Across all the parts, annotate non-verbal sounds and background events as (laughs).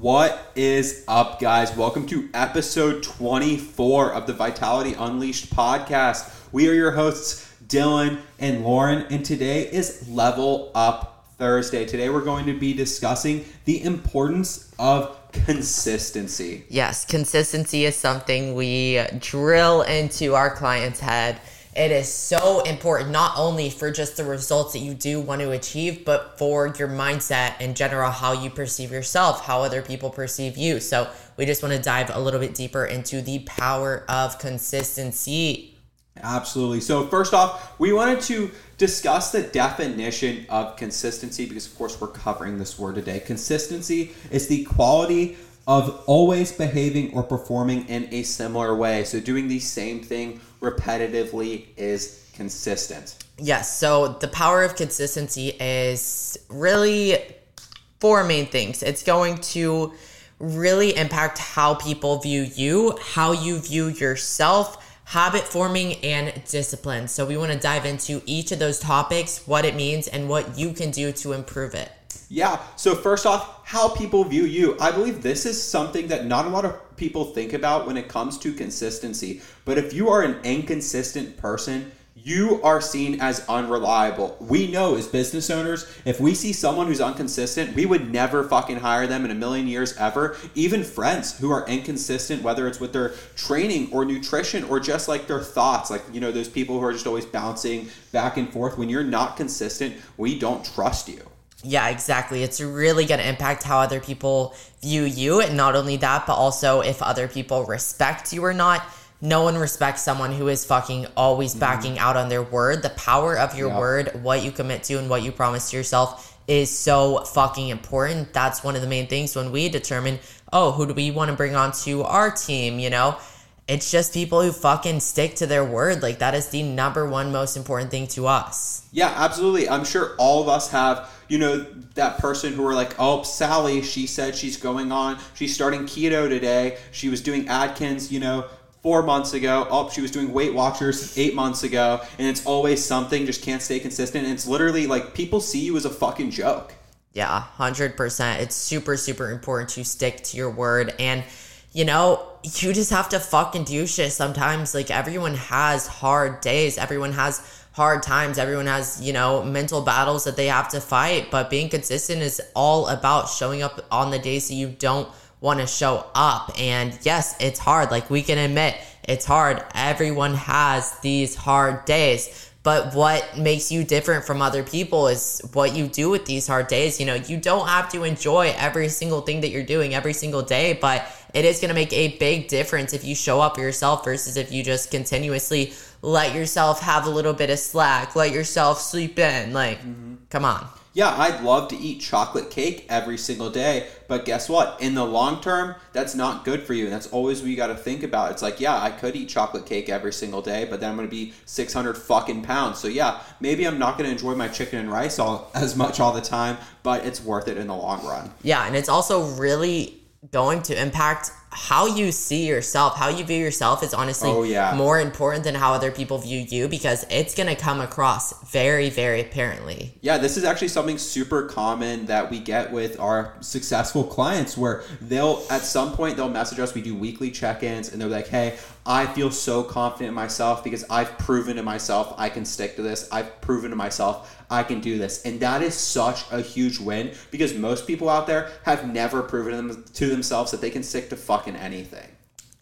What is up, guys? Welcome to episode 24 of the Vitality Unleashed podcast. We are your hosts, Dilan and Lauren, and today is Level Up Thursday. Today, we're going to be discussing the importance of consistency. Yes, consistency is something we drill into our clients' head it is so important, not only for just the results that you do want to achieve, but for your mindset in general, how you perceive yourself, how other people perceive you. So, we just want to dive a little bit deeper into the power of consistency. Absolutely. So, first off, we wanted to discuss the definition of consistency because, of course, we're covering this word today. Consistency is the quality of always behaving or performing in a similar way. So, doing the same thing repetitively is consistent. Yes. So the power of consistency is really four main things. It's going to really impact how people view you, how you view yourself, habit forming, and discipline. So we want to dive into each of those topics, what it means, and what you can do to improve it. Yeah. So first off, how people view you. I believe this is something that not a lot of people think about when it comes to consistency. But if you are an inconsistent person, you are seen as unreliable. We know as business owners, if we see someone who's inconsistent, we would never fucking hire them in a million years ever. Even friends who are inconsistent, whether it's with their training or nutrition or just like their thoughts, like, you know, those people who are just always bouncing back and forth, when you're not consistent, we don't trust you. Yeah, exactly. It's really going to impact how other people view you. And not only that, but also if other people respect you or not. No one respects someone who is fucking always mm-hmm. backing mm-hmm. out on their word. The power of your yep. word, what you commit to, and what you promise to yourself is so fucking important. That's one of the main things when we determine, oh, who do we want to bring onto our team, you know? It's just people who fucking stick to their word. Like, that is the number one most important thing to us. Yeah, absolutely. I'm sure all of us have you know, that person who are like, oh, Sally, she said she's going on, she's starting keto today. She was doing Atkins, you know, four months ago. Oh, she was doing Weight Watchers eight months ago. And it's always something, just can't stay consistent. And it's literally like people see you as a fucking joke. Yeah, 100%. It's super, super important to stick to your word. And, you know, you just have to fucking do shit sometimes. Like, everyone has hard days, everyone has hard times. Everyone has, you know, mental battles that they have to fight, but being consistent is all about showing up on the days that you don't want to show up. And yes, it's hard. Like we can admit, it's hard. Everyone has these hard days. But what makes you different from other people is what you do with these hard days. You know, you don't have to enjoy every single thing that you're doing every single day, but it is going to make a big difference if you show up for yourself versus if you just continuously let yourself have a little bit of slack, let yourself sleep in. Like, mm-hmm. come on. Yeah, I'd love to eat chocolate cake every single day, but guess what? In the long term, that's not good for you. And that's always what you got to think about. It's like, yeah, I could eat chocolate cake every single day, but then I'm going to be 600 fucking pounds. So yeah, maybe I'm not going to enjoy my chicken and rice all (laughs) as much all the time, but it's worth it in the long run. Yeah, and it's also really going to impact how you see yourself, how you view yourself is honestly oh, yeah. more important than how other people view you because it's going to come across very, very apparently. Yeah, this is actually something super common that we get with our successful clients where they'll, at some point, they'll message us. We do weekly check ins and they're like, hey, I feel so confident in myself because I've proven to myself I can stick to this. I've proven to myself I can do this. And that is such a huge win because most people out there have never proven them to themselves that they can stick to fucking anything.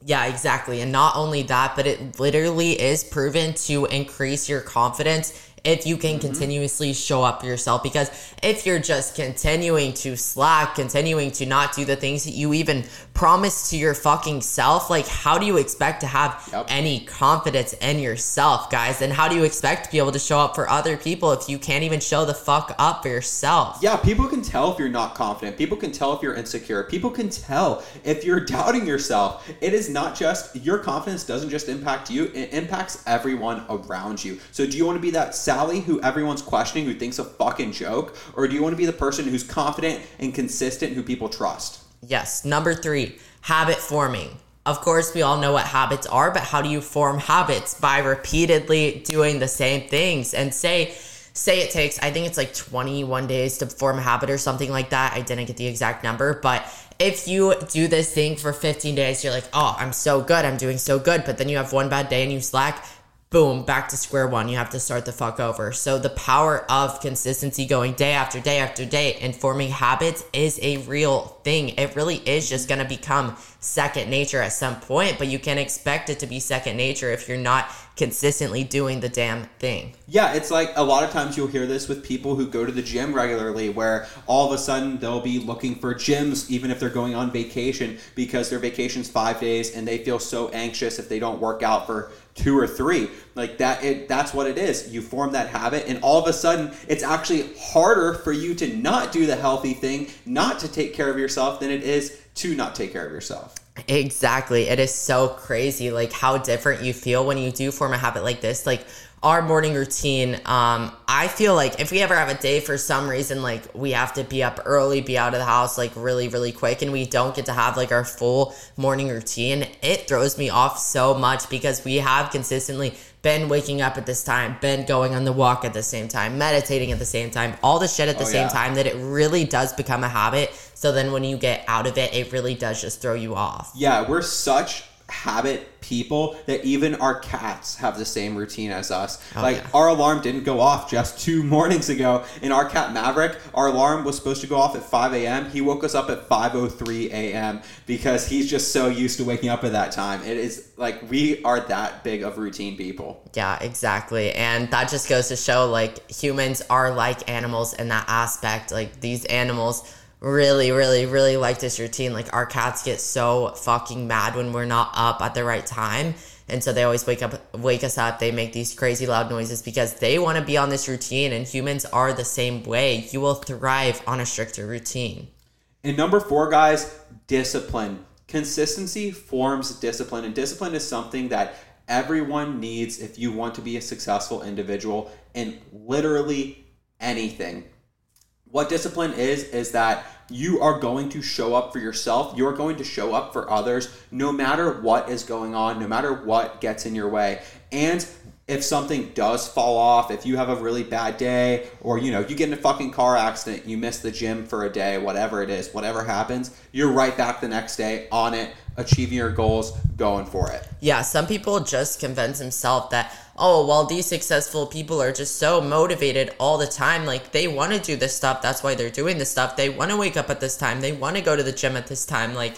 Yeah, exactly. And not only that, but it literally is proven to increase your confidence if you can mm-hmm. continuously show up yourself. Because if you're just continuing to slack, continuing to not do the things that you even promise to your fucking self, like how do you expect to have yep. any confidence in yourself, guys? And how do you expect to be able to show up for other people if you can't even show the fuck up for yourself? Yeah, people can tell if you're not confident. People can tell if you're insecure. People can tell if you're (laughs) doubting yourself. It is not just your confidence doesn't just impact you, it impacts everyone around you. So do you want to be that Sally who everyone's questioning, who thinks a fucking joke? Or do you want to be the person who's confident and consistent, who people trust? Yes. Number three, habit forming. Of course, we all know what habits are, but how do you form habits? By repeatedly doing the same things. And say, say it takes, I think it's like 21 days to form a habit or something like that. I didn't get the exact number, but if you do this thing for 15 days, you're like, oh, I'm so good, I'm doing so good. But then you have one bad day and you slack, boom, back to square one. You have to start the fuck over. So the power of consistency going day after day after day and forming habits is a real thing. It really is just going to become second nature at some point, but you can expect it to be second nature if you're not consistently doing the damn thing. Yeah, it's like a lot of times you'll hear this with people who go to the gym regularly, where all of a sudden they'll be looking for gyms even if they're going on vacation because their vacation's five days and they feel so anxious if they don't work out for two or three like that it that's what it is you form that habit and all of a sudden it's actually harder for you to not do the healthy thing not to take care of yourself than it is to not take care of yourself Exactly. It is so crazy, like how different you feel when you do form a habit like this. Like our morning routine, um, I feel like if we ever have a day for some reason, like we have to be up early, be out of the house like really, really quick, and we don't get to have like our full morning routine, it throws me off so much because we have consistently been waking up at this time, been going on the walk at the same time, meditating at the same time, all the shit at the oh, same yeah. time that it really does become a habit. So then when you get out of it, it really does just throw you off. Yeah, we're such habit people that even our cats have the same routine as us. Oh, like yeah. our alarm didn't go off just two (laughs) mornings ago. In our cat Maverick, our alarm was supposed to go off at 5 a.m. He woke us up at 5:03 a.m. because he's just so used to waking up at that time. It is like we are that big of routine people. Yeah, exactly. And that just goes to show like humans are like animals in that aspect. Like these animals really, really, really like this routine. Like our cats get so fucking mad when we're not up at the right time. And so they always wake up wake us up. They make these crazy loud noises because they want to be on this routine and humans are the same way. You will thrive on a stricter routine. And number 4 guys, discipline. Consistency forms discipline and discipline is something that everyone needs if you want to be a successful individual in literally anything. What discipline is is that you are going to show up for yourself. You're going to show up for others no matter what is going on, no matter what gets in your way. And if something does fall off, if you have a really bad day, or you know, you get in a fucking car accident, you miss the gym for a day, whatever it is, whatever happens, you're right back the next day on it, achieving your goals, going for it. Yeah, some people just convince themselves that, oh, well, these successful people are just so motivated all the time. Like, they want to do this stuff. That's why they're doing this stuff. They want to wake up at this time. They want to go to the gym at this time. Like,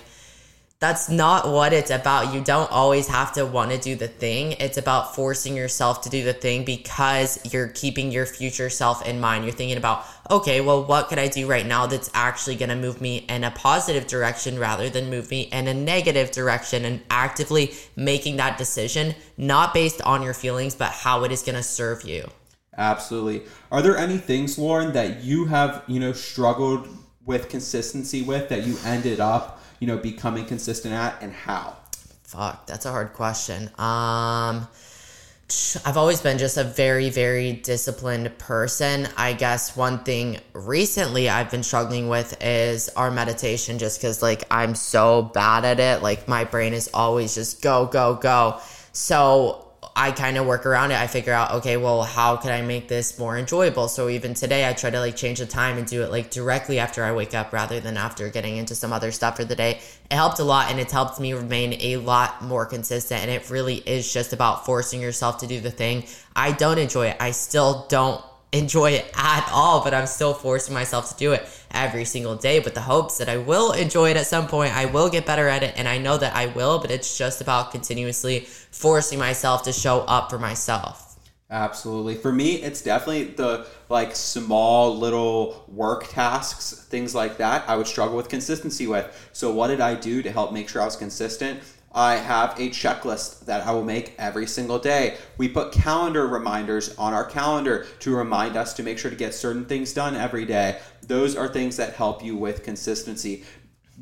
that's not what it's about. You don't always have to want to do the thing. It's about forcing yourself to do the thing because you're keeping your future self in mind. You're thinking about, okay, well, what could I do right now that's actually going to move me in a positive direction rather than move me in a negative direction and actively making that decision, not based on your feelings, but how it is going to serve you. Absolutely. Are there any things, Lauren, that you have, you know, struggled with consistency with that you ended up you know, becoming consistent at and how? Fuck, that's a hard question. Um, I've always been just a very, very disciplined person. I guess one thing recently I've been struggling with is our meditation, just because, like, I'm so bad at it. Like, my brain is always just go, go, go. So, I kind of work around it. I figure out, okay, well, how can I make this more enjoyable? So even today, I try to like change the time and do it like directly after I wake up rather than after getting into some other stuff for the day. It helped a lot and it's helped me remain a lot more consistent. And it really is just about forcing yourself to do the thing. I don't enjoy it. I still don't enjoy it at all, but I'm still forcing myself to do it every single day with the hopes that I will enjoy it at some point. I will get better at it, and I know that I will, but it's just about continuously forcing myself to show up for myself. Absolutely. For me, it's definitely the like small little work tasks, things like that, I would struggle with consistency with. So, what did I do to help make sure I was consistent? I have a checklist that I will make every single day. We put calendar reminders on our calendar to remind us to make sure to get certain things done every day. Those are things that help you with consistency.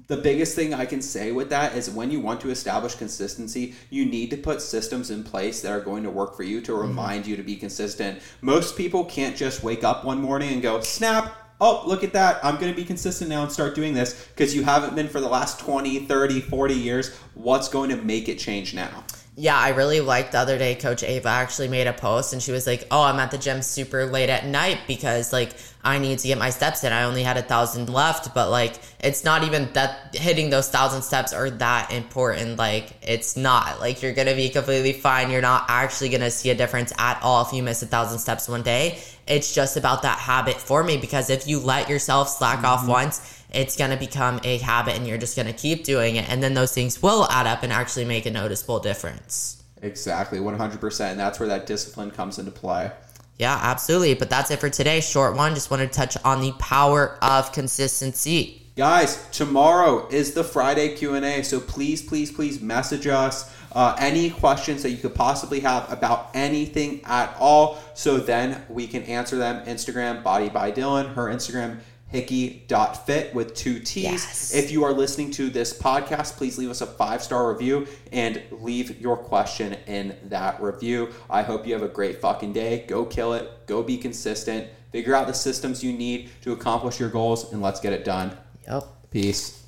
The biggest thing I can say with that is when you want to establish consistency, you need to put systems in place that are going to work for you to mm-hmm. remind mm-hmm. you to be consistent. Most people can't just wake up one morning and go, snap, oh, look at that. I'm going to be consistent now and start doing this because you haven't been for the last 20, 30, 40 years. What's going to make it change now? Yeah, I really liked the other day. Coach Ava actually made a post and she was like, Oh, I'm at the gym super late at night because like I need to get my steps in. I only had a thousand left, but like it's not even that hitting those thousand steps are that important. Like it's not. Like you're gonna be completely fine. You're not actually gonna see a difference at all if you miss a thousand steps one day. It's just about that habit for me because if you let yourself slack mm-hmm. off once, it's going to become a habit and you're just going to keep doing it. And then those things will add up and actually make a noticeable difference. Exactly, 100%. And that's where that discipline comes into play. Yeah, absolutely. But that's it for today. Short one. Just wanted to touch on the power of consistency. Guys, tomorrow is the Friday Q&A, so please, please, please message us. Uh, any questions that you could possibly have about anything at all so then we can answer them instagram body by dilan her instagram hickey.fit with two T's. Yes. If you are listening to this podcast, please leave us a five star review and leave your question in that review. I hope you have a great fucking day. Go kill it. Go be consistent. Figure out the systems you need to accomplish your goals and let's get it done. Yep. Peace.